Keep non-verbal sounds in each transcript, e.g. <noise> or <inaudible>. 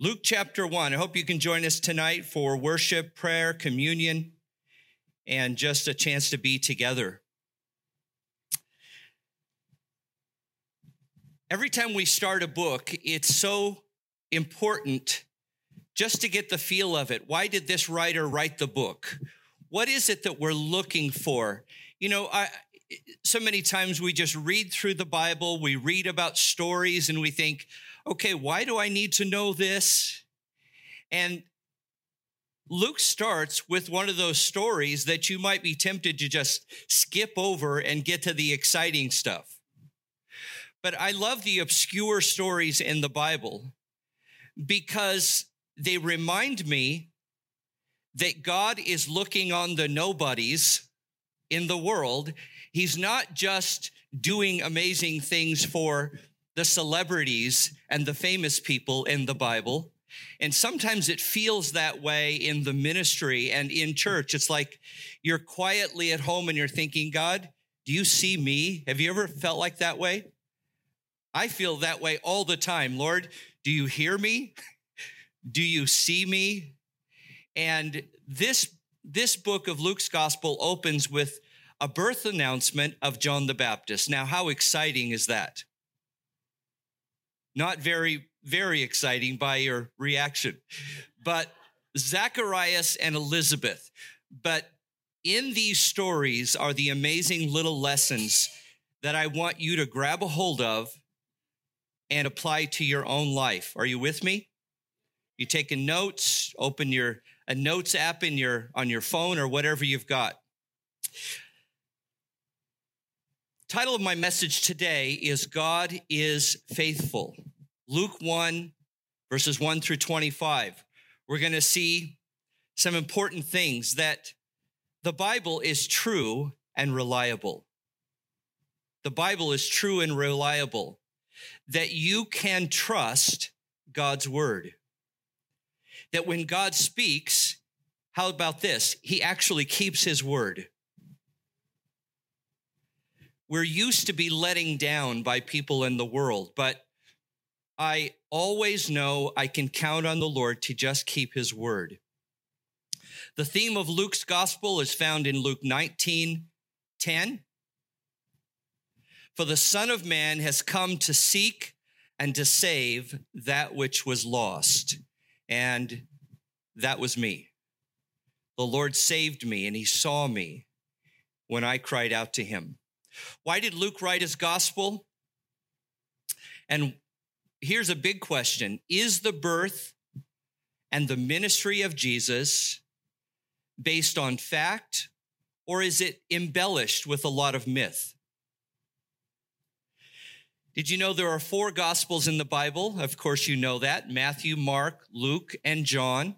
Luke chapter 1. I hope you can join us tonight for worship, prayer, communion, and just a chance to be together. Every time we start a book, it's so important just to get the feel of it. Why did this writer write the book? What is it that we're looking for? You know, I, so many times we just read through the Bible, we read about stories, and we think, okay, why do I need to know this? And Luke starts with one of those stories that you might be tempted to just skip over and get to the exciting stuff. But I love the obscure stories in the Bible because they remind me that God is looking on the nobodies in the world. He's not just doing amazing things for the celebrities and the famous people in the Bible. And sometimes it feels that way in the ministry and in church. It's like you're quietly at home and you're thinking, God, do you see me? Have you ever felt like that way? I feel that way all the time. Lord, do you hear me? <laughs> Do you see me? And this, this book of Luke's gospel opens with a birth announcement of John the Baptist. Now, how exciting is that? Not very, very exciting by your reaction, but Zacharias and Elizabeth. But in these stories are the amazing little lessons that I want you to grab a hold of and apply to your own life. Are you with me? You taking notes, open your a notes app in your on your phone or whatever you've got. Title of my message today is God is faithful. Luke 1, verses 1 through 25. We're going to see some important things that the Bible is true and reliable. The Bible is true and reliable, that you can trust God's word. That when God speaks, how about this? He actually keeps his word. We're used to be letting down by people in the world, but I always know I can count on the Lord to just keep his word. The theme of Luke's gospel is found in Luke 19 10. For the Son of Man has come to seek and to save that which was lost. And that was me. The Lord saved me and he saw me when I cried out to him. Why did Luke write his gospel? And here's a big question Is the birth and the ministry of Jesus based on fact, or is it embellished with a lot of myth? Did you know there are four gospels in the Bible? Of course, you know that Matthew, Mark, Luke, and John.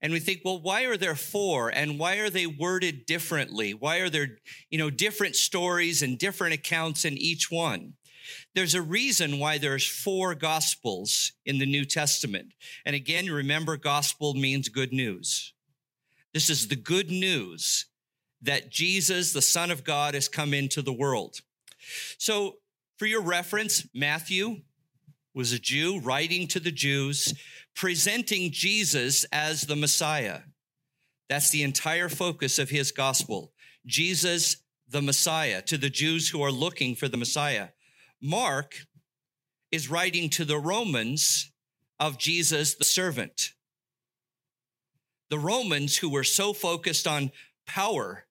And we think, well, why are there four? And why are they worded differently? Why are there, you know, different stories and different accounts in each one? There's a reason why there's four gospels in the New Testament. And again, remember, gospel means good news. This is the good news that Jesus, the Son of God, has come into the world. So, for your reference, Matthew was a Jew writing to the Jews presenting Jesus as the Messiah. That's the entire focus of his gospel. Jesus, the Messiah, to the Jews who are looking for the Messiah. Mark is writing to the Romans of Jesus, the servant. The Romans who were so focused on power.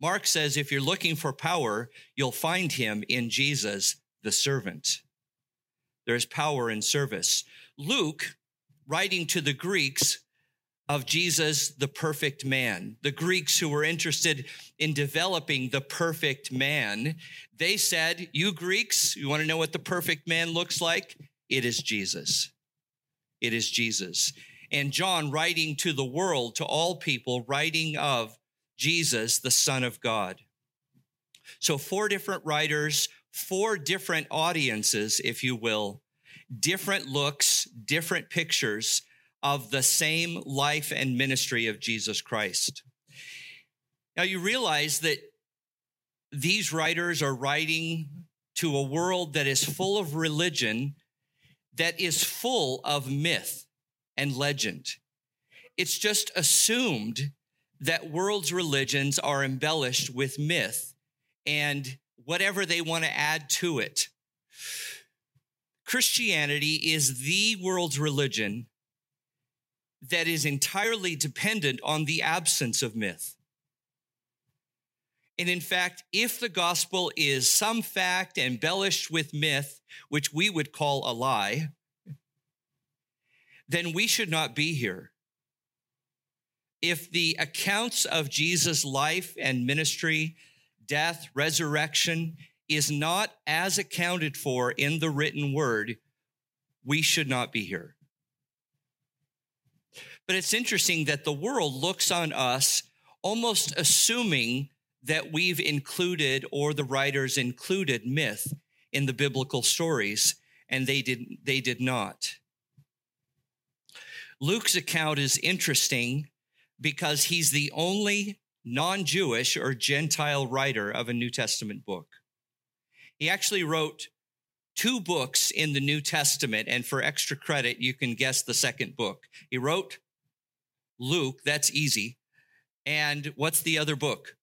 Mark says if you're looking for power, you'll find him in Jesus, the servant. There's power in service. Luke, writing to the Greeks of Jesus, the perfect man, the Greeks who were interested in developing the perfect man, they said, You Greeks, you want to know what the perfect man looks like? It is Jesus. It is Jesus. And John, writing to the world, to all people, writing of Jesus, the Son of God. So, four different writers, four different audiences, if you will, different looks, different pictures of the same life and ministry of Jesus Christ. Now, you realize that these writers are writing to a world that is full of religion that is full of myth and legend. It's just assumed that world's religions are embellished with myth and whatever they want to add to it. Christianity is the world's religion that is entirely dependent on the absence of myth. And in fact, if the gospel is some fact embellished with myth, which we would call a lie, then we should not be here. If the accounts of Jesus' life and ministry, death, resurrection is not as accounted for in the written word, we should not be here. But it's interesting that the world looks on us almost assuming that we've included or the writers included myth in the biblical stories, and they did, they did not. Luke's account is interesting because he's the only non Jewish or Gentile writer of a New Testament book. He actually wrote two books in the New Testament, and for extra credit, you can guess the second book. He wrote Luke, that's easy. And what's the other book?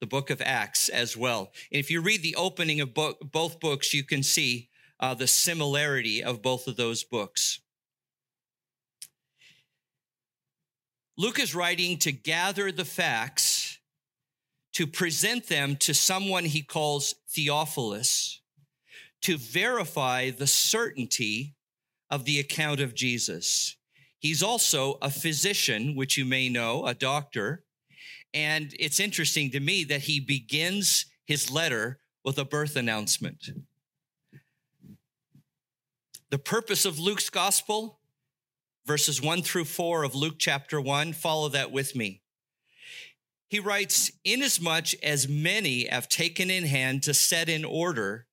The book of Acts as well. And if you read the opening of both books, you can see uh, the similarity of both of those books. Luke is writing to gather the facts to present them to someone he calls Theophilus to verify the certainty of the account of Jesus. He's also a physician, which you may know, a doctor. And it's interesting to me that he begins his letter with a birth announcement. The purpose of Luke's gospel verses 1 through 4 of Luke chapter 1. Follow that with me. He writes, Inasmuch as many have taken in hand to set in order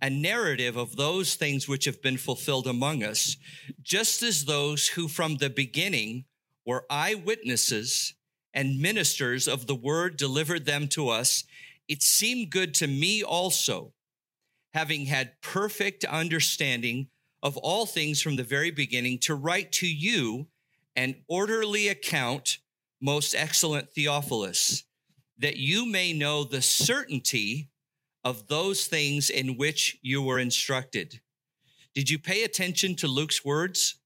a narrative of those things which have been fulfilled among us, just as those who from the beginning were eyewitnesses and ministers of the word delivered them to us, it seemed good to me also, having had perfect understanding of all things from the very beginning to write to you an orderly account, most excellent Theophilus, that you may know the certainty of those things in which you were instructed. Did you pay attention to Luke's words?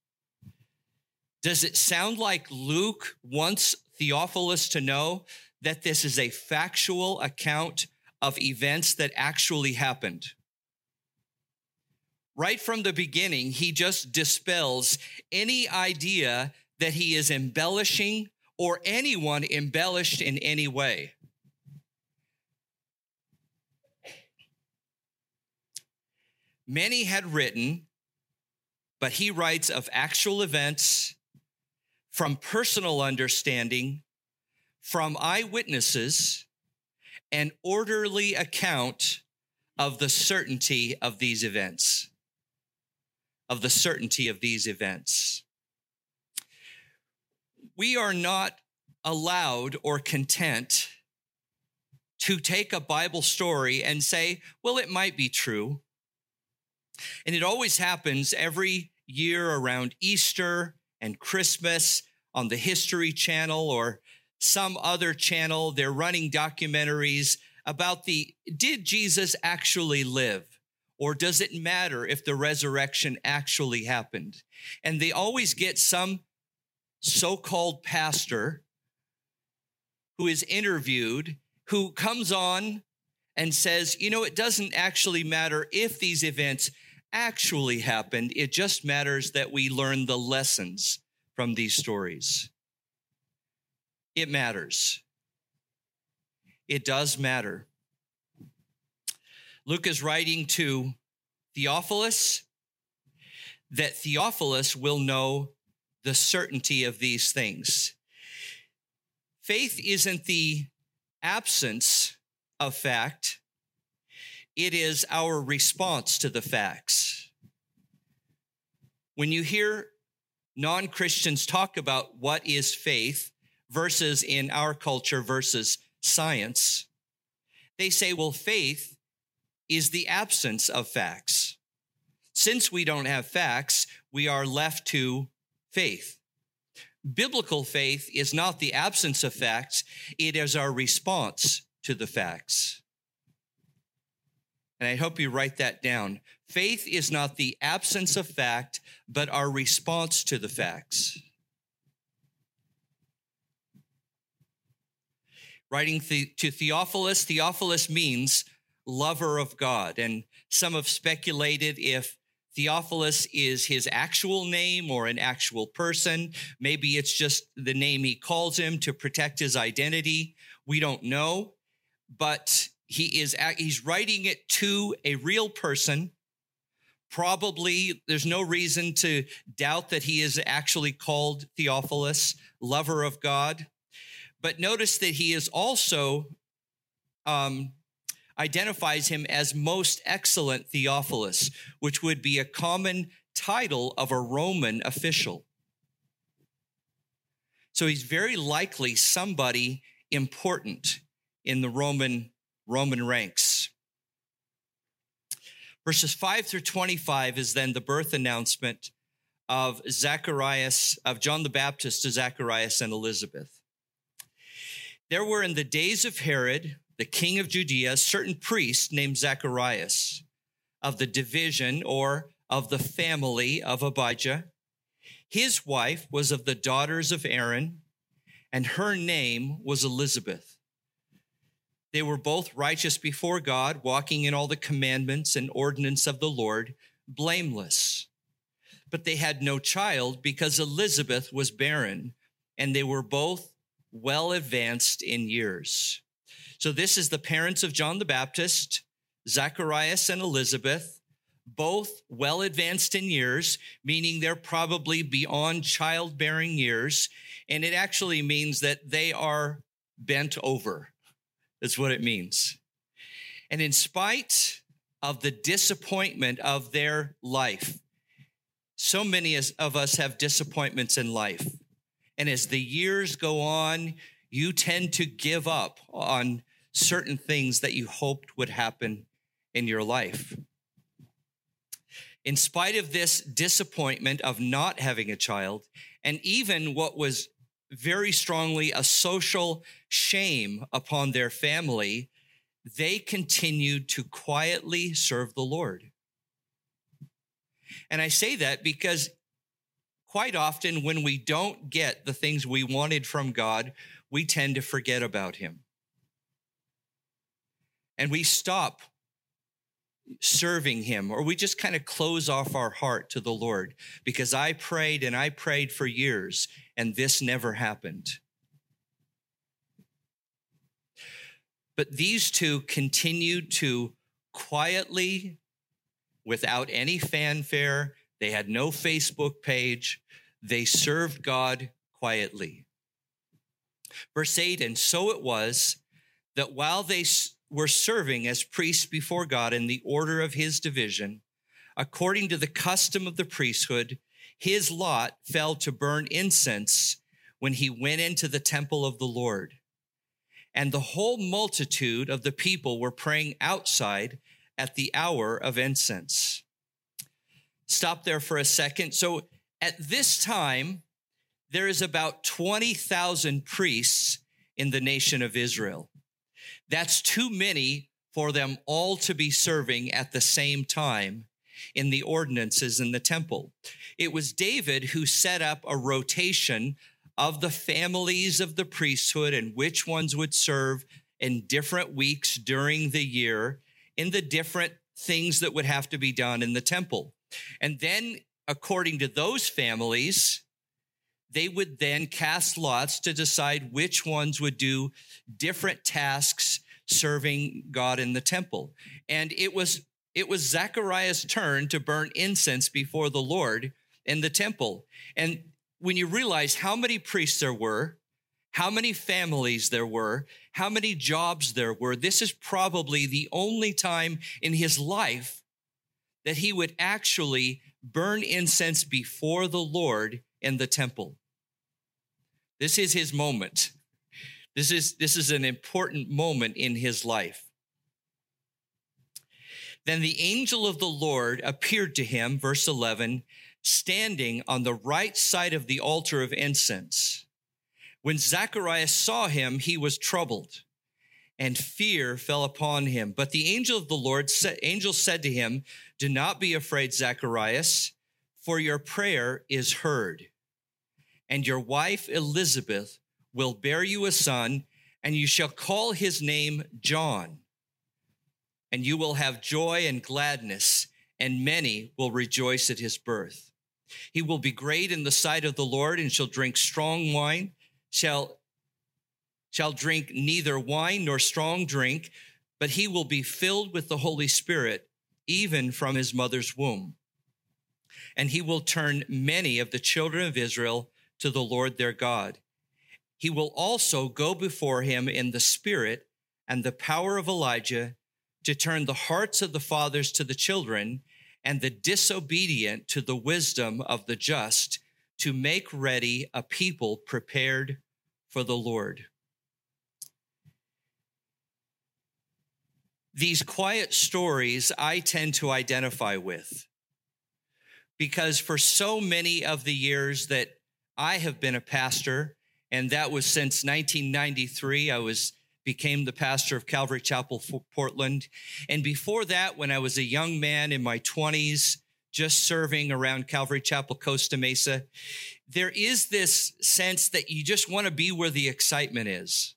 Does it sound like Luke wants Theophilus to know that this is a factual account of events that actually happened? Right from the beginning, he just dispels any idea that he is embellishing or anyone embellished in any way. Many had written, but he writes of actual events from personal understanding, from eyewitnesses, an orderly account of the certainty of these events of the certainty of these events. We are not allowed or content to take a Bible story and say, well, it might be true. And it always happens every year around Easter and Christmas on the History Channel or some other channel. They're running documentaries about the did Jesus actually live? Or does it matter if the resurrection actually happened? And they always get some so called pastor who is interviewed who comes on and says, you know, it doesn't actually matter if these events actually happened. It just matters that we learn the lessons from these stories. It matters. It does matter. Luke is writing to Theophilus that Theophilus will know the certainty of these things. Faith isn't the absence of fact, it is our response to the facts. When you hear non Christians talk about what is faith versus in our culture versus science, they say, well, faith is the absence of facts. Since we don't have facts, we are left to faith. Biblical faith is not the absence of facts, it is our response to the facts. And I hope you write that down. Faith is not the absence of fact, but our response to the facts. Writing to Theophilus, Theophilus means lover of God. And some have speculated if Theophilus is his actual name or an actual person. Maybe it's just the name he calls him to protect his identity. We don't know, but he is, he's writing it to a real person. Probably there's no reason to doubt that he is actually called Theophilus, lover of God. But notice that he is also um, identifies him as most excellent Theophilus, which would be a common title of a Roman official. So he's very likely somebody important in the Roman Roman ranks. Verses 5 through 25 is then the birth announcement of Zacharias, of John the Baptist to Zacharias and Elizabeth. There were in the days of Herod, the king of Judea, a certain priest named Zacharias of the division or of the family of Abijah. His wife was of the daughters of Aaron, and her name was Elizabeth. They were both righteous before God, walking in all the commandments and ordinance of the Lord, blameless. But they had no child because Elizabeth was barren, and they were both well advanced in years. So this is the parents of John the Baptist, Zacharias and Elizabeth, both well advanced in years, meaning they're probably beyond childbearing years. And it actually means that they are bent over. That's what it means. And in spite of the disappointment of their life, so many of us have disappointments in life. And as the years go on, you tend to give up on certain things that you hoped would happen in your life. In spite of this disappointment of not having a child, and even what was very strongly a social shame upon their family, they continued to quietly serve the Lord. And I say that because quite often when we don't get the things we wanted from God, we tend to forget about Him and we stop serving him or we just kind of close off our heart to the Lord because I prayed and I prayed for years and this never happened. But these two continued to quietly, without any fanfare, they had no Facebook page, they served God quietly. Verse 8 And so it was that while they were serving as priests before God in the order of his division, according to the custom of the priesthood, his lot fell to burn incense when he went into the temple of the Lord. And the whole multitude of the people were praying outside at the hour of incense. Stop there for a second. So at this time, there is about 20,000 priests in the nation of Israel. That's too many for them all to be serving at the same time in the ordinances in the temple. It was David who set up a rotation of the families of the priesthood and which ones would serve in different weeks during the year in the different things that would have to be done in the temple. And then, according to those families, they would then cast lots to decide which ones would do different tasks serving God in the temple. And it was it was Zechariah's turn to burn incense before the Lord in the temple. And when you realize how many priests there were, how many families there were, how many jobs there were, this is probably the only time in his life that he would actually burn incense before the Lord in the temple. This is his moment. This is, this is an important moment in his life. Then the angel of the Lord appeared to him, verse 11, standing on the right side of the altar of incense. When Zacharias saw him, he was troubled and fear fell upon him. But the angel of the Lord, angel said to him, do not be afraid, Zacharias, for your prayer is heard. And your wife Elizabeth will bear you a son, and you shall call his name John. And you will have joy and gladness, and many will rejoice at his birth. He will be great in the sight of the Lord and shall drink strong wine, shall, shall drink neither wine nor strong drink, but he will be filled with the Holy Spirit even from his mother's womb. And he will turn many of the children of Israel to the Lord their God. He will also go before him in the spirit and the power of Elijah to turn the hearts of the fathers to the children and the disobedient to the wisdom of the just to make ready a people prepared for the Lord. These quiet stories I tend to identify with because for so many of the years that I have been a pastor, and that was since 1993, I was became the pastor of Calvary Chapel Portland. And before that, when I was a young man in my 20s, just serving around Calvary Chapel, Costa Mesa, there is this sense that you just want to be where the excitement is.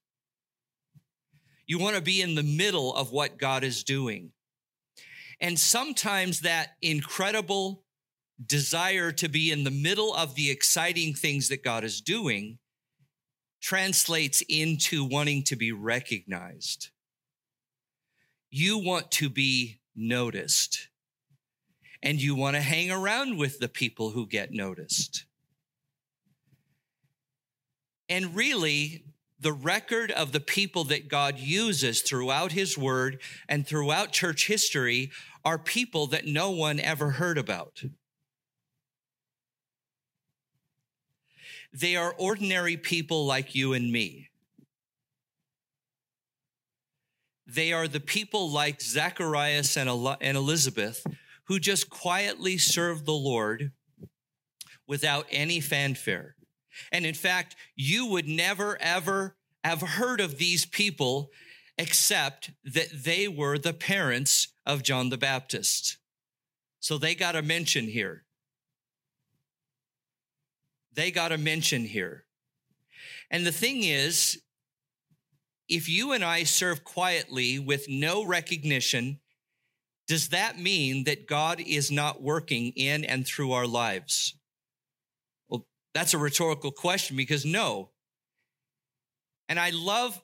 You want to be in the middle of what God is doing. And sometimes that incredible desire to be in the middle of the exciting things that God is doing translates into wanting to be recognized. You want to be noticed and you want to hang around with the people who get noticed. And really, the record of the people that God uses throughout his word and throughout church history are people that no one ever heard about. They are ordinary people like you and me. They are the people like Zacharias and Elizabeth who just quietly serve the Lord without any fanfare. And in fact, you would never, ever have heard of these people except that they were the parents of John the Baptist. So they got a mention here. They got a mention here. And the thing is, if you and I serve quietly with no recognition, does that mean that God is not working in and through our lives? Well, that's a rhetorical question because no. And I love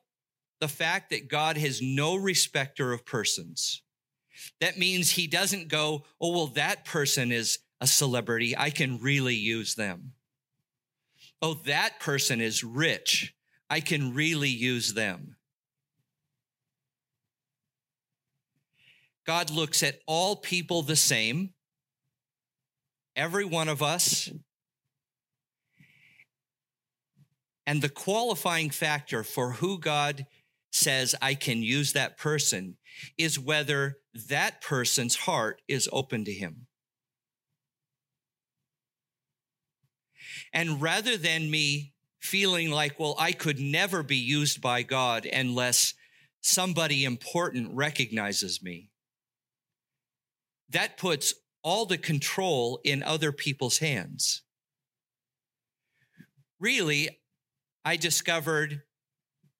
the fact that God has no respecter of persons. That means he doesn't go, oh, well, that person is a celebrity. I can really use them. Oh, that person is rich. I can really use them. God looks at all people the same, every one of us, And the qualifying factor for who God says I can use that person is whether that person's heart is open to him. And rather than me feeling like, well, I could never be used by God unless somebody important recognizes me, that puts all the control in other people's hands. Really, I discovered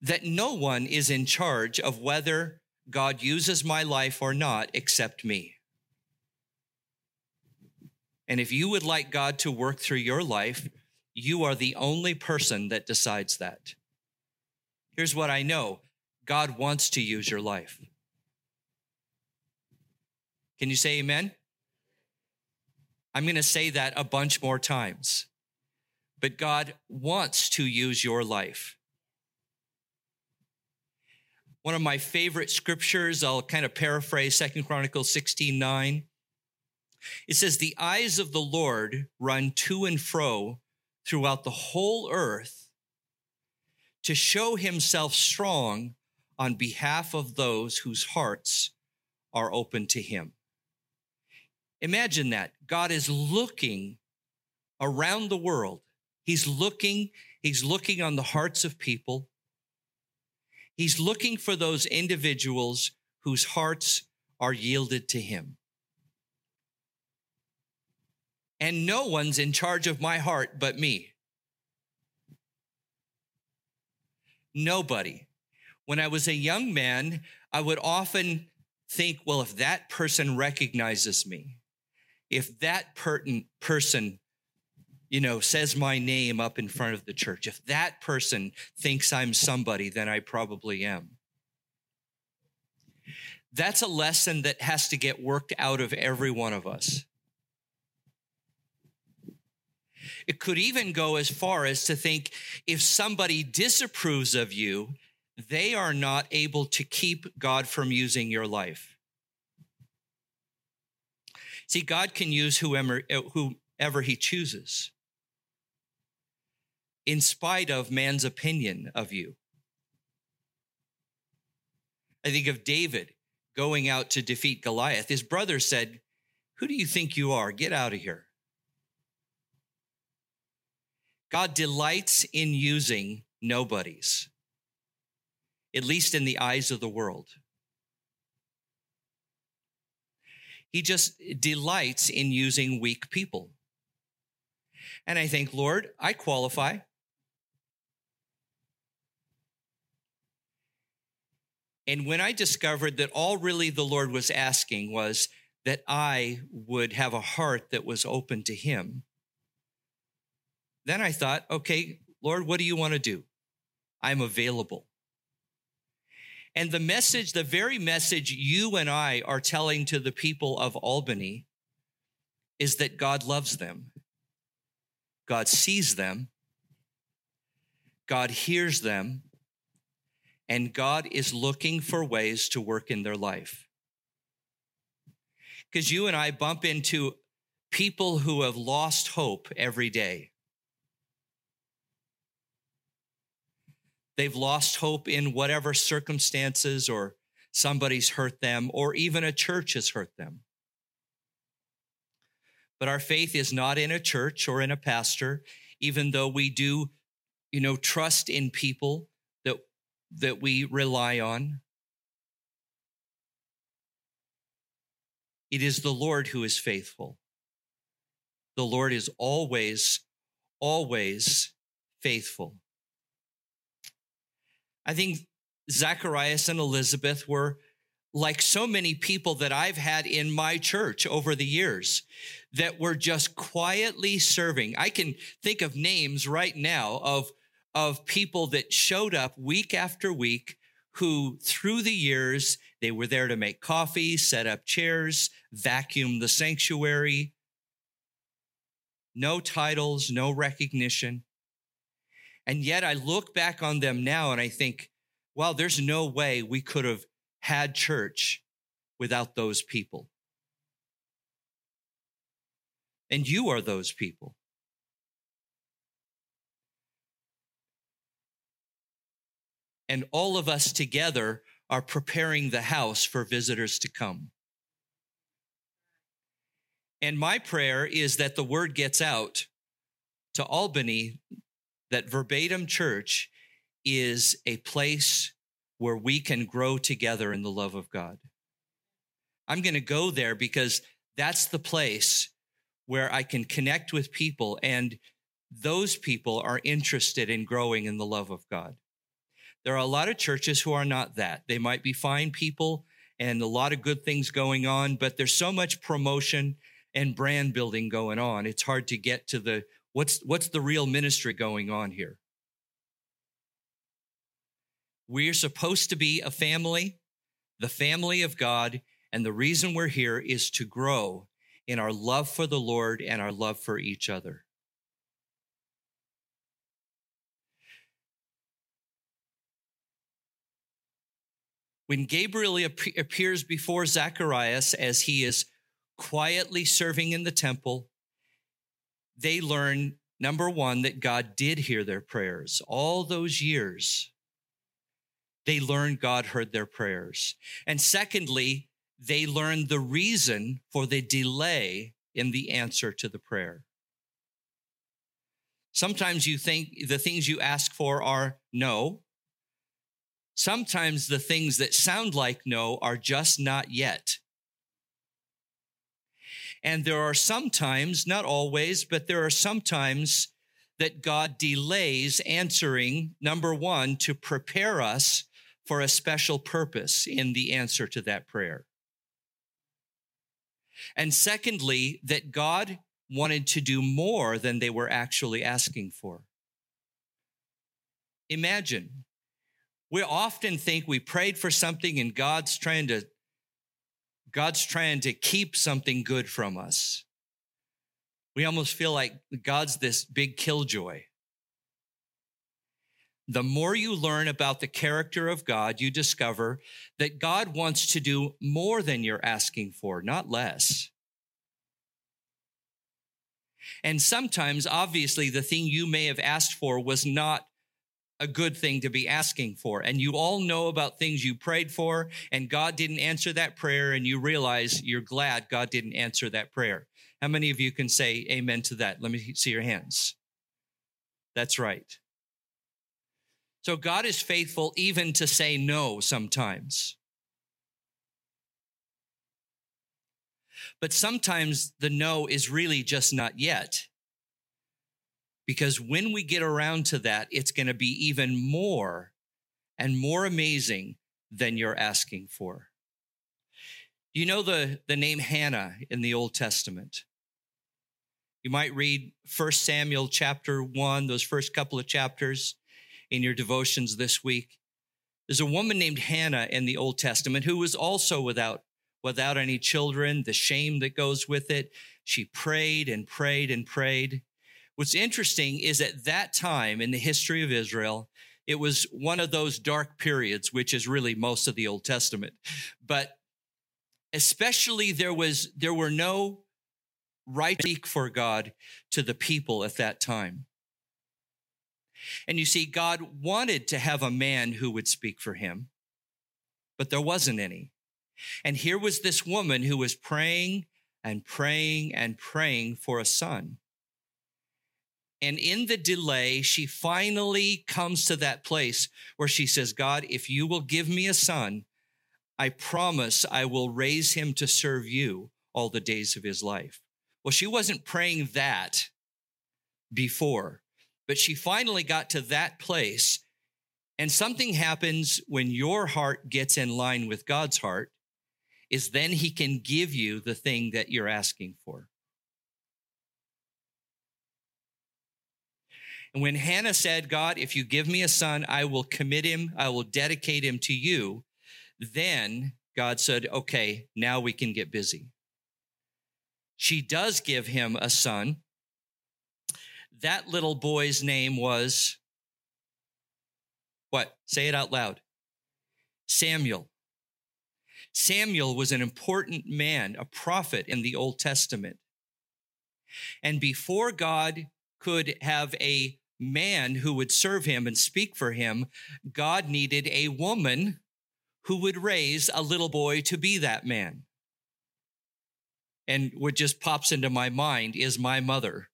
that no one is in charge of whether God uses my life or not except me. And if you would like God to work through your life, you are the only person that decides that. Here's what I know God wants to use your life. Can you say amen? I'm going to say that a bunch more times but God wants to use your life. One of my favorite scriptures, I'll kind of paraphrase Second Chronicles 16 9. It says, The eyes of the Lord run to and fro throughout the whole earth to show himself strong on behalf of those whose hearts are open to him. Imagine that. God is looking around the world. He's looking, he's looking on the hearts of people. He's looking for those individuals whose hearts are yielded to him. And no one's in charge of my heart but me. Nobody. When I was a young man, I would often think, well, if that person recognizes me, if that per- person, you know, says my name up in front of the church, if that person thinks I'm somebody, then I probably am. That's a lesson that has to get worked out of every one of us. It could even go as far as to think if somebody disapproves of you, they are not able to keep God from using your life. See, God can use whoever, whoever he chooses in spite of man's opinion of you. I think of David going out to defeat Goliath. His brother said, Who do you think you are? Get out of here. God delights in using nobodies, at least in the eyes of the world. He just delights in using weak people. And I think, Lord, I qualify. And when I discovered that all really the Lord was asking was that I would have a heart that was open to Him, then I thought, okay, Lord, what do you want to do? I'm available. And the message, the very message you and I are telling to the people of Albany is that God loves them. God sees them. God hears them. And God is looking for ways to work in their life. Because you and I bump into people who have lost hope every day. They've lost hope in whatever circumstances or somebody's hurt them or even a church has hurt them. But our faith is not in a church or in a pastor, even though we do, you know, trust in people that, that we rely on. It is the Lord who is faithful. The Lord is always, always faithful. I think Zacharias and Elizabeth were like so many people that I've had in my church over the years that were just quietly serving. I can think of names right now of, of people that showed up week after week who through the years, they were there to make coffee, set up chairs, vacuum the sanctuary. No titles, no recognition. And yet I look back on them now and I think, wow, there's no way we could have had church without those people. And you are those people. And all of us together are preparing the house for visitors to come. And my prayer is that the word gets out to Albany that Verbatim Church is a place where we can grow together in the love of God. I'm going to go there because that's the place where I can connect with people and those people are interested in growing in the love of God. There are a lot of churches who are not that. They might be fine people and a lot of good things going on, but there's so much promotion and brand building going on. It's hard to get to the What's, what's the real ministry going on here? We're supposed to be a family, the family of God, and the reason we're here is to grow in our love for the Lord and our love for each other. When Gabriel appears before Zacharias as he is quietly serving in the temple, they learn number one, that God did hear their prayers all those years. They learned God heard their prayers. And secondly, they learned the reason for the delay in the answer to the prayer. Sometimes you think the things you ask for are no. Sometimes the things that sound like no are just not yet. And there are sometimes, not always, but there are sometimes that God delays answering, number one, to prepare us for a special purpose in the answer to that prayer. And secondly, that God wanted to do more than they were actually asking for. Imagine, we often think we prayed for something and God's trying to God's trying to keep something good from us. We almost feel like God's this big killjoy. The more you learn about the character of God, you discover that God wants to do more than you're asking for, not less. And sometimes, obviously, the thing you may have asked for was not a good thing to be asking for. And you all know about things you prayed for, and God didn't answer that prayer, and you realize you're glad God didn't answer that prayer. How many of you can say amen to that? Let me see your hands. That's right. So God is faithful even to say no sometimes. But sometimes the no is really just not yet. Because when we get around to that, it's going to be even more and more amazing than you're asking for. You know the, the name Hannah in the Old Testament? You might read 1 Samuel chapter 1, those first couple of chapters in your devotions this week. There's a woman named Hannah in the Old Testament who was also without without any children, the shame that goes with it. She prayed and prayed and prayed. What's interesting is at that time in the history of Israel, it was one of those dark periods, which is really most of the Old Testament. But especially there was, there were no right speak for God to the people at that time. And you see, God wanted to have a man who would speak for him, but there wasn't any. And here was this woman who was praying and praying and praying for a son. And in the delay, she finally comes to that place where she says, God, if you will give me a son, I promise I will raise him to serve you all the days of his life. Well, she wasn't praying that before, but she finally got to that place. And something happens when your heart gets in line with God's heart is then he can give you the thing that you're asking for. And when Hannah said, God, if you give me a son, I will commit him, I will dedicate him to you, then God said, okay, now we can get busy. She does give him a son. That little boy's name was what? Say it out loud. Samuel. Samuel was an important man, a prophet in the Old Testament. And before God could have a man who would serve him and speak for him, God needed a woman who would raise a little boy to be that man. And what just pops into my mind is my mother.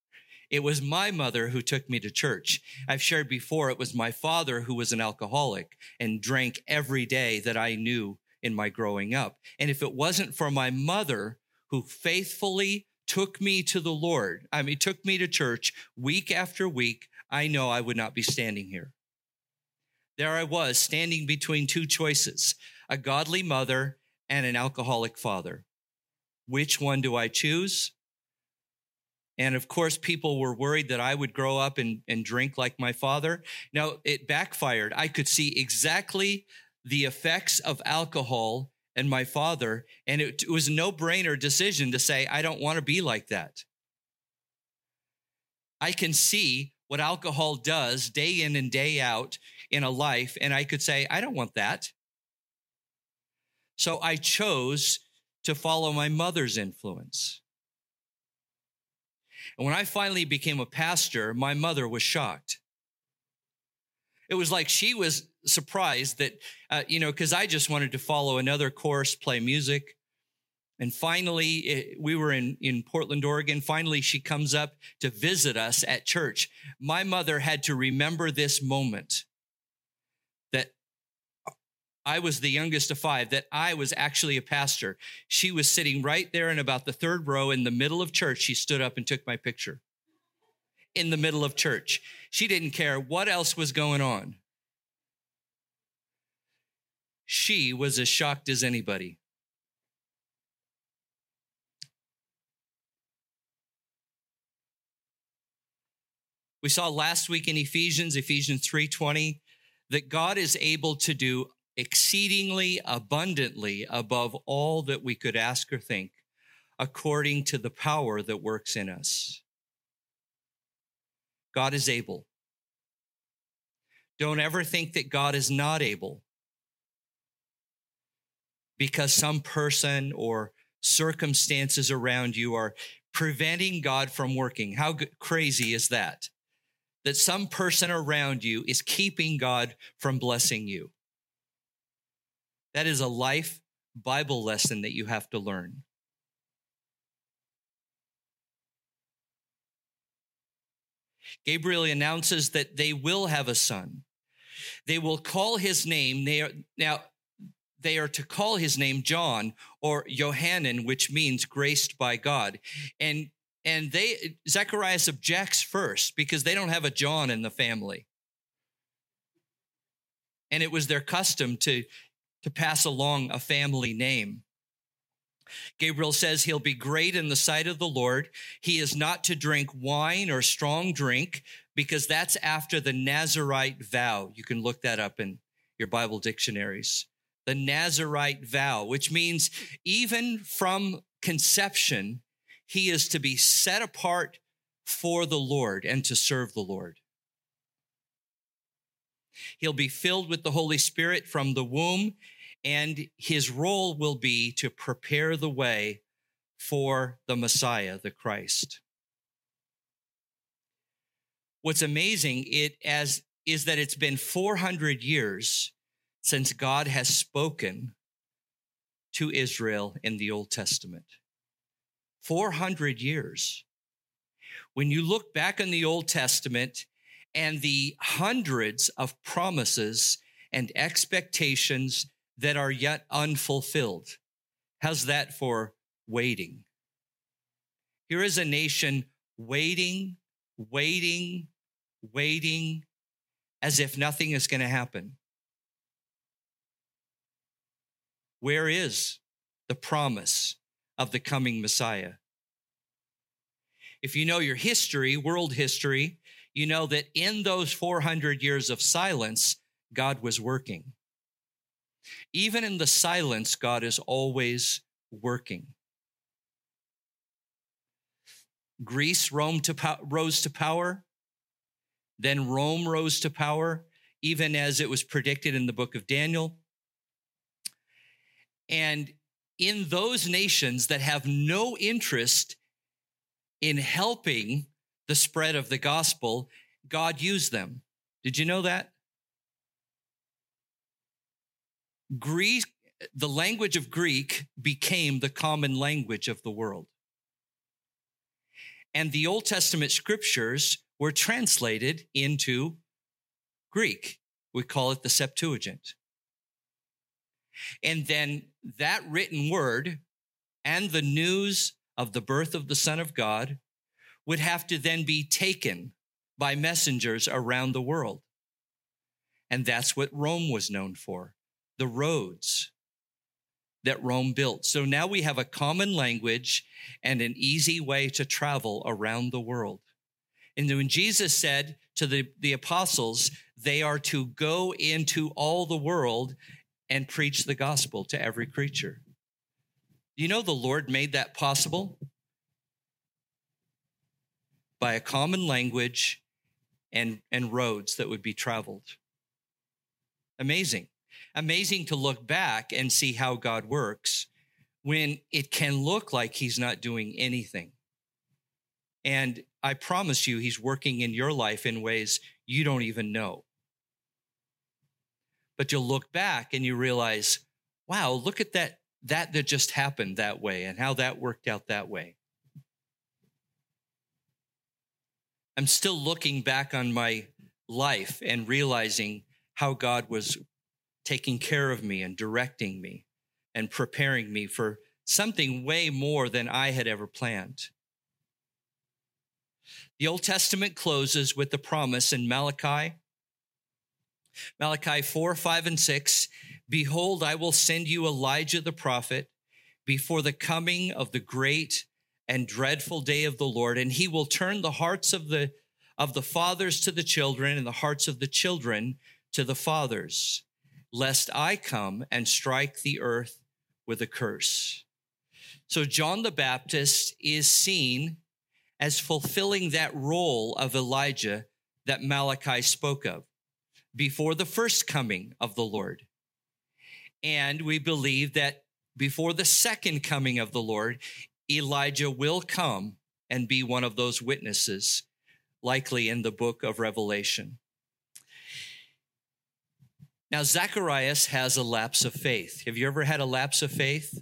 It was my mother who took me to church. I've shared before, it was my father who was an alcoholic and drank every day that I knew in my growing up. And if it wasn't for my mother who faithfully took me to the Lord, I mean, took me to church week after week, I know I would not be standing here. There I was standing between two choices, a godly mother and an alcoholic father. Which one do I choose? And of course, people were worried that I would grow up and, and drink like my father. Now, it backfired. I could see exactly the effects of alcohol and my father. And it, it was a no brainer decision to say, I don't want to be like that. I can see what alcohol does day in and day out in a life. And I could say, I don't want that. So I chose to follow my mother's influence. And when I finally became a pastor, my mother was shocked. It was like she was surprised that, uh, you know, because I just wanted to follow another course, play music, And finally, eh, we were in, in Portland, Oregon. Finally, she comes up to visit us at church. My mother had to remember this moment that I was the youngest of five, that I was actually a pastor. She was sitting right there in about the third row in the middle of church. She stood up and took my picture in the middle of church. She didn't care what else was going on. She was as shocked as anybody. We saw last week in Ephesians, Ephesians 3:20, that God is able to do exceedingly abundantly above all that we could ask or think, according to the power that works in us. God is able. Don't ever think that God is not able because some person or circumstances around you are preventing God from working. How crazy is that? That some person around you is keeping God from blessing you. That is a life Bible lesson that you have to learn. Gabriel announces that they will have a son. They will call his name. They are, now, they are to call his name John or Johannan, which means graced by God. And and they Zacharias objects first because they don't have a John in the family. And it was their custom to, to pass along a family name. Gabriel says he'll be great in the sight of the Lord. He is not to drink wine or strong drink because that's after the Nazarite vow. You can look that up in your Bible dictionaries. The Nazarite vow, which means even from conception, he is to be set apart for the Lord and to serve the Lord. He'll be filled with the Holy Spirit from the womb, and his role will be to prepare the way for the Messiah, the Christ. What's amazing it as is that it's been 400 years since God has spoken to Israel in the Old Testament. 400 years. When you look back in the Old Testament and the hundreds of promises and expectations that are yet unfulfilled, how's that for waiting? Here is a nation waiting, waiting, waiting as if nothing is going to happen. Where is the promise of the coming Messiah. If you know your history, world history, you know that in those 400 years of silence, God was working. Even in the silence, God is always working. Greece Rome to po- rose to power. Then Rome rose to power, even as it was predicted in the book of Daniel. And in those nations that have no interest in helping the spread of the gospel, God used them. Did you know that? Greek, the language of Greek became the common language of the world. And the Old Testament scriptures were translated into Greek. We call it the Septuagint. And then that written word and the news of the birth of the Son of God would have to then be taken by messengers around the world. And that's what Rome was known for the roads that Rome built. So now we have a common language and an easy way to travel around the world. And when Jesus said to the, the apostles, they are to go into all the world and preach the gospel to every creature. You know, the Lord made that possible by a common language and, and roads that would be traveled. Amazing. Amazing to look back and see how God works when it can look like He's not doing anything. And I promise you, He's working in your life in ways you don't even know. But you'll look back and you realize, wow, look at that that that just happened that way and how that worked out that way. I'm still looking back on my life and realizing how God was taking care of me and directing me and preparing me for something way more than I had ever planned. The Old Testament closes with the promise in Malachi, Malachi 4, 5, and 6 Behold, I will send you Elijah the prophet before the coming of the great and dreadful day of the Lord, and he will turn the hearts of the of the fathers to the children and the hearts of the children to the fathers, lest I come and strike the earth with a curse. So John the Baptist is seen as fulfilling that role of Elijah that Malachi spoke of before the first coming of the Lord. And we believe that before the second coming of the Lord, Elijah will come and be one of those witnesses, likely in the book of Revelation. Now, Zacharias has a lapse of faith. Have you ever had a lapse of faith?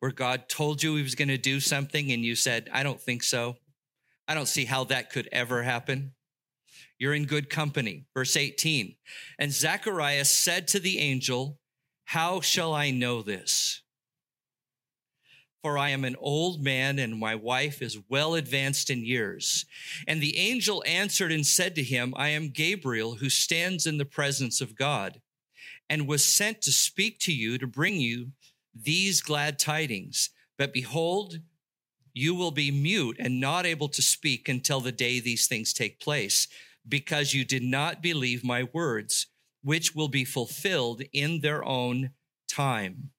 Where God told you he was going to do something and you said, I don't think so. I don't see how that could ever happen. You're in good company. Verse 18. And Zacharias said to the angel, How shall I know this? For I am an old man and my wife is well advanced in years. And the angel answered and said to him, I am Gabriel who stands in the presence of God and was sent to speak to you to bring you these glad tidings. But behold, you will be mute and not able to speak until the day these things take place because you did not believe my words, which will be fulfilled in their own time.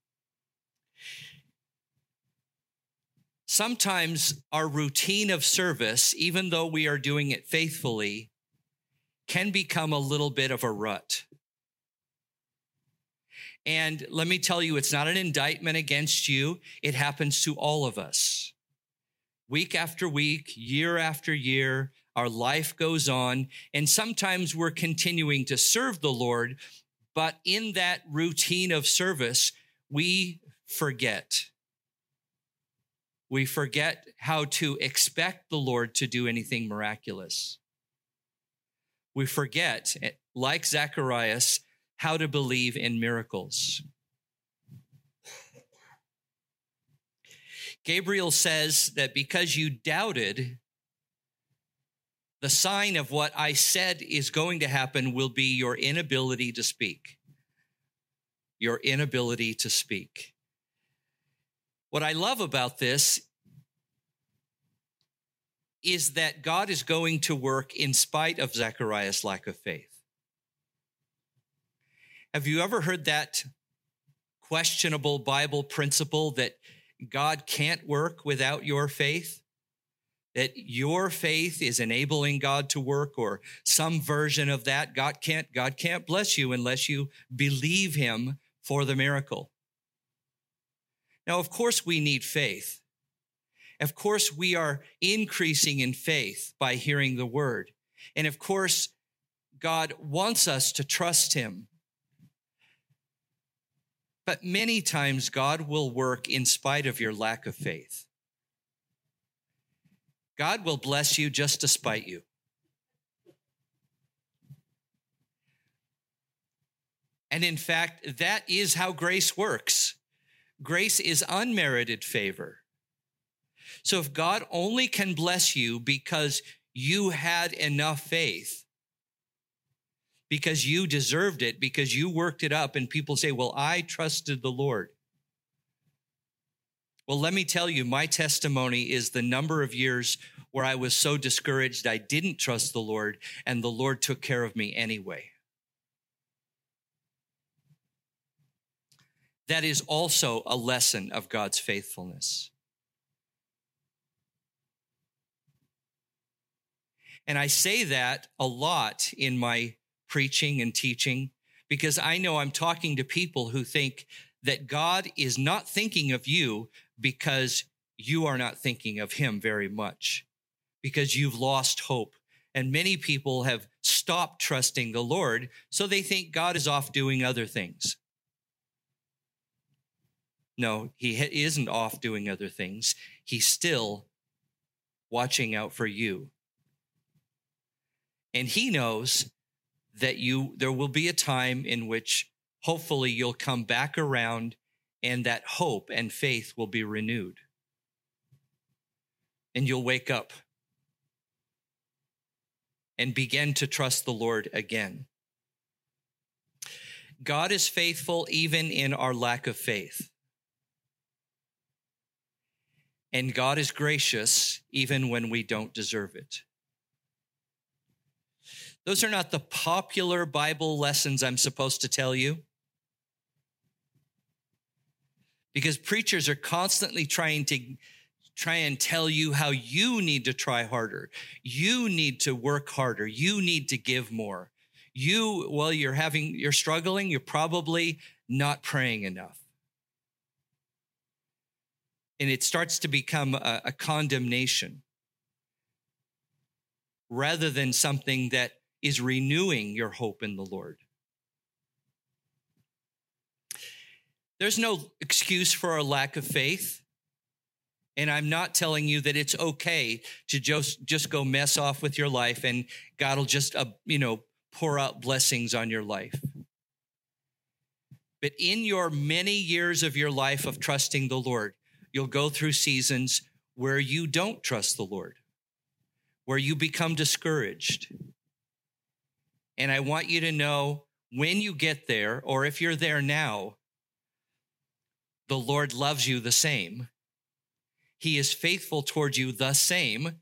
Sometimes our routine of service, even though we are doing it faithfully, can become a little bit of a rut. And let me tell you, it's not an indictment against you. It happens to all of us. Week after week, year after year, our life goes on, and sometimes we're continuing to serve the Lord, but in that routine of service, we forget. We forget how to expect the Lord to do anything miraculous. We forget, like Zacharias, how to believe in miracles. Gabriel says that because you doubted, the sign of what I said is going to happen will be your inability to speak. Your inability to speak. What I love about this is that God is going to work in spite of Zechariah's lack of faith. Have you ever heard that questionable Bible principle that God can't work without your faith? That your faith is enabling God to work or some version of that. God can't, God can't bless you unless you believe him for the miracle. Now, of course, we need faith. Of course, we are increasing in faith by hearing the word. And of course, God wants us to trust him. But many times, God will work in spite of your lack of faith. God will bless you just despite you. And in fact, that is how grace works. Grace is unmerited favor. So if God only can bless you because you had enough faith, because you deserved it, because you worked it up, and people say, Well, I trusted the Lord. Well, let me tell you, my testimony is the number of years where I was so discouraged I didn't trust the Lord, and the Lord took care of me anyway. That is also a lesson of God's faithfulness. And I say that a lot in my preaching and teaching because I know I'm talking to people who think that God is not thinking of you because you are not thinking of him very much, because you've lost hope. And many people have stopped trusting the Lord, so they think God is off doing other things. No, he isn't off doing other things. He's still watching out for you. And he knows that you there will be a time in which hopefully you'll come back around and that hope and faith will be renewed. And you'll wake up and begin to trust the Lord again. God is faithful even in our lack of faith. And God is gracious even when we don't deserve it. Those are not the popular Bible lessons I'm supposed to tell you. Because preachers are constantly trying to try and tell you how you need to try harder. You need to work harder. You need to give more. You, while you're having, you're struggling, you're probably not praying enough. And it starts to become a, a condemnation rather than something that is renewing your hope in the Lord. There's no excuse for a lack of faith. And I'm not telling you that it's okay to just, just go mess off with your life and God will just, uh, you know, pour out blessings on your life. But in your many years of your life of trusting the Lord, you'll go through seasons where you don't trust the Lord, where you become discouraged. And I want you to know when you get there, or if you're there now, the Lord loves you the same he is faithful toward you the same.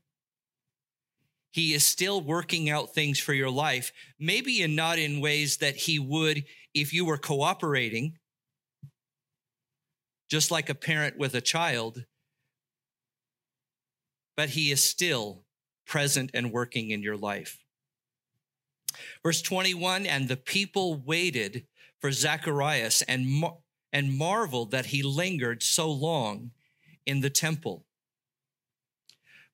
He is still working out things for your life, maybe in not in ways that he would if you were cooperating, just like a parent with a child, but he is still present and working in your life. Verse 21 And the people waited for Zacharias and, and marveled that he lingered so long in the temple.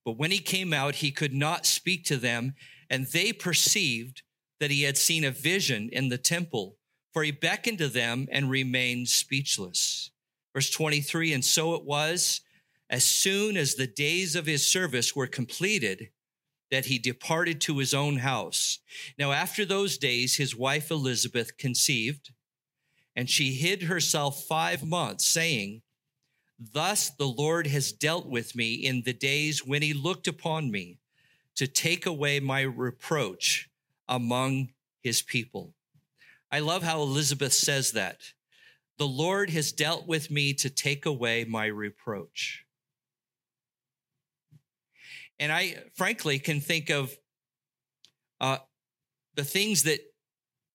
But when he came out, he could not speak to them, and they perceived that he had seen a vision in the temple, for he beckoned to them and remained speechless. Verse 23 And so it was, as soon as the days of his service were completed, that he departed to his own house. Now, after those days, his wife Elizabeth conceived, and she hid herself five months, saying, Thus the Lord has dealt with me in the days when he looked upon me to take away my reproach among his people. I love how Elizabeth says that. The Lord has dealt with me to take away my reproach. And I frankly can think of uh, the things that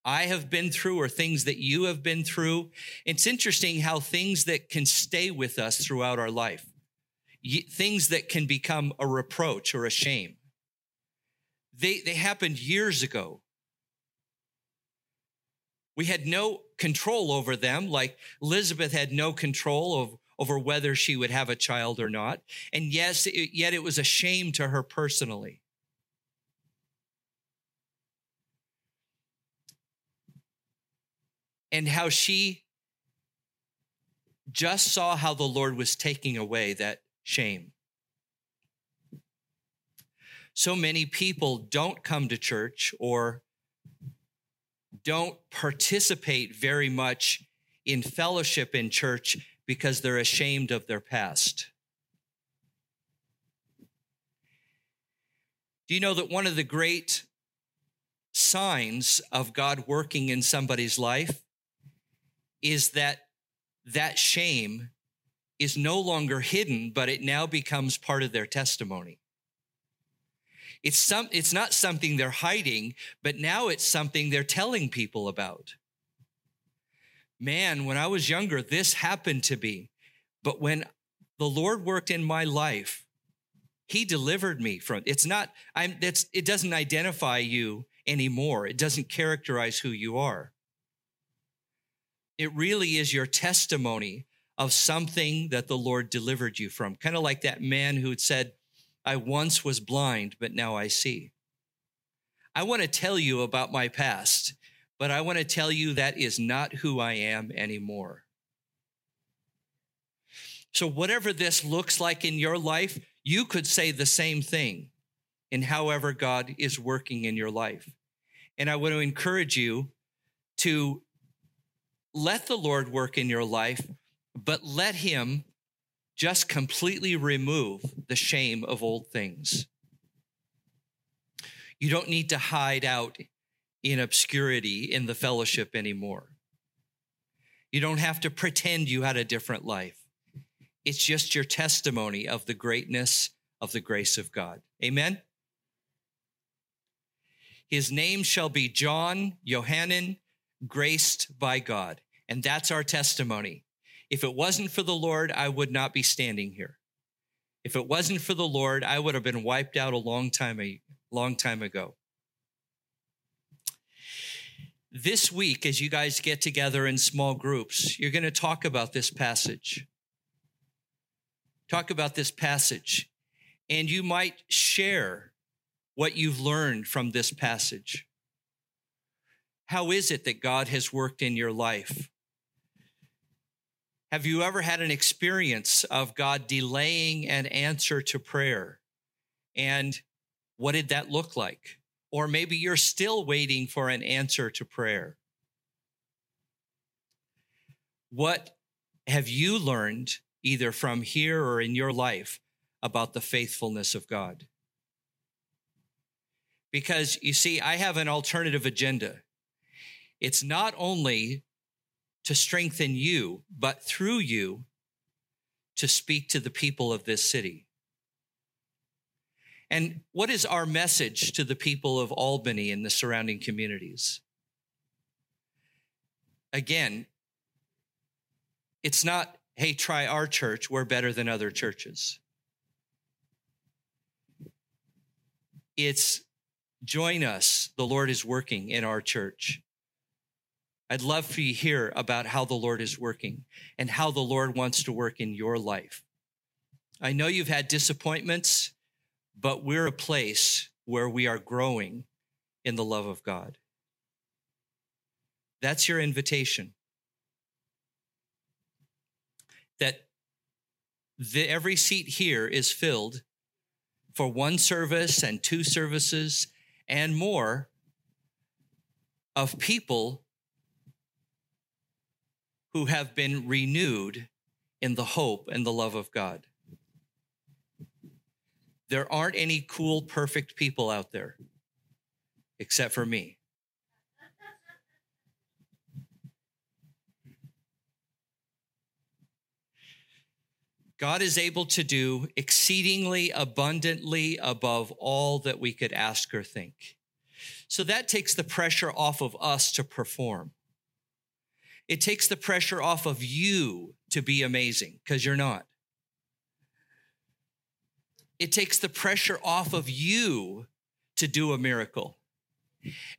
I have been through or things that you have been through. It's interesting how things that can stay with us throughout our life, things that can become a reproach or a shame, they, they happened years ago. We had no control over them, like Elizabeth had no control of, over whether she would have a child or not. And yes, it, yet it was a shame to her personally. And how she just saw how the Lord was taking away that shame. So many people don't come to church or don't participate very much in fellowship in church because they're ashamed of their past. Do you know that one of the great signs of God working in somebody's life is that that shame is no longer hidden, but it now becomes part of their testimony. It's some, it's not something they're hiding, but now it's something they're telling people about. Man, when I was younger, this happened to me. But when the Lord worked in my life, he delivered me from it's not i'm that's it doesn't identify you anymore it doesn't characterize who you are it really is your testimony of something that the Lord delivered you from. Kind of like that man who said, I once was blind, but now I see. I want to tell you about my past, but I want to tell you that is not who I am anymore. So, whatever this looks like in your life, you could say the same thing in however God is working in your life. And I want to encourage you to let the Lord work in your life, but let Him just completely remove the shame of old things. You don't need to hide out in obscurity in the fellowship anymore. You don't have to pretend you had a different life. It's just your testimony of the greatness of the grace of God. Amen. His name shall be John Johannan, graced by God. And that's our testimony. If it wasn't for the Lord, I would not be standing here. If it wasn't for the Lord, I would have been wiped out a long time, a long time ago. This week, as you guys get together in small groups, you're going to talk about this passage. Talk about this passage, and you might share what you've learned from this passage. How is it that God has worked in your life? Have you ever had an experience of God delaying an answer to prayer? And what did that look like? Or maybe you're still waiting for an answer to prayer. What have you learned either from here or in your life about the faithfulness of God? Because you see, I have an alternative agenda. It's not only to strengthen you, but through you to speak to the people of this city. And what is our message to the people of Albany and the surrounding communities? Again, it's not, hey, try our church, we're better than other churches. It's join us, the Lord is working in our church. I'd love for you to hear about how the Lord is working and how the Lord wants to work in your life. I know you've had disappointments but we're a place where we are growing in the love of God. That's your invitation. That the, every seat here is filled for one service and two services and more of people who have been renewed in the hope and the love of God. There aren't any cool, perfect people out there except for me. God is able to do exceedingly abundantly above all that we could ask or think. So that takes the pressure off of us to perform. It takes the pressure off of you to be amazing because you're not. It takes the pressure off of you to do a miracle.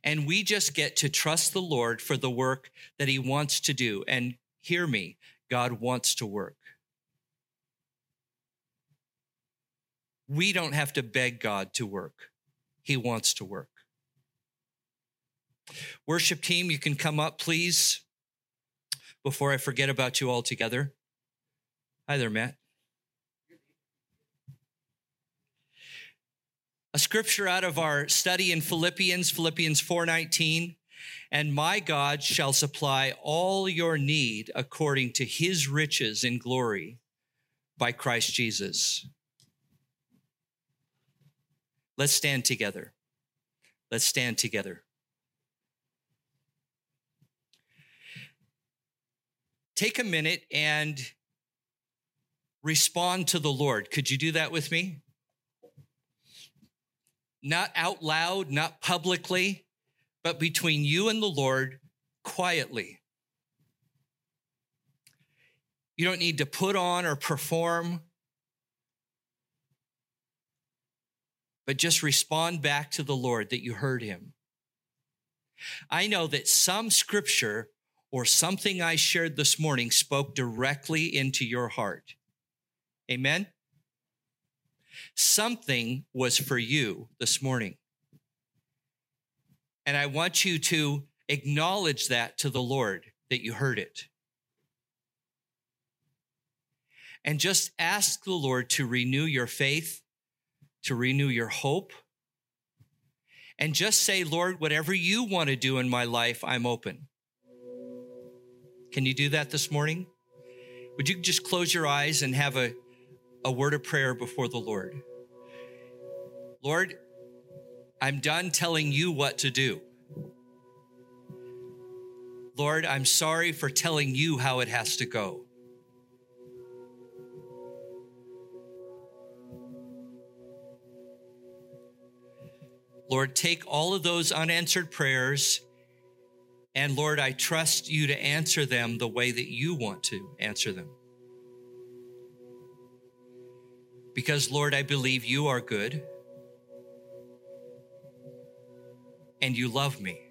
And we just get to trust the Lord for the work that He wants to do. And hear me, God wants to work. We don't have to beg God to work, He wants to work. Worship team, you can come up, please, before I forget about you altogether. Hi there, Matt. a scripture out of our study in Philippians, Philippians 4:19, and my God shall supply all your need according to his riches in glory by Christ Jesus. Let's stand together. Let's stand together. Take a minute and respond to the Lord. Could you do that with me? not out loud, not publicly, but between you and the Lord quietly. You don't need to put on or perform, but just respond back to the Lord that you heard him. I know that some scripture or something I shared this morning spoke directly into your heart. Amen? Something was for you this morning. And I want you to acknowledge that to the Lord that you heard it. and just ask the Lord to renew your faith, to renew your hope, and just say, Lord, whatever you want to do in my life, I'm open. Can you do that this morning? Would you just close your eyes and have a, a word of prayer before the Lord? Lord, I'm done telling you what to do. Lord, I'm sorry for telling you how it has to go. Lord, take all of those unanswered prayers, and Lord, I trust you to answer them the way that you want to answer them. Because, Lord, I believe you are good and you love me.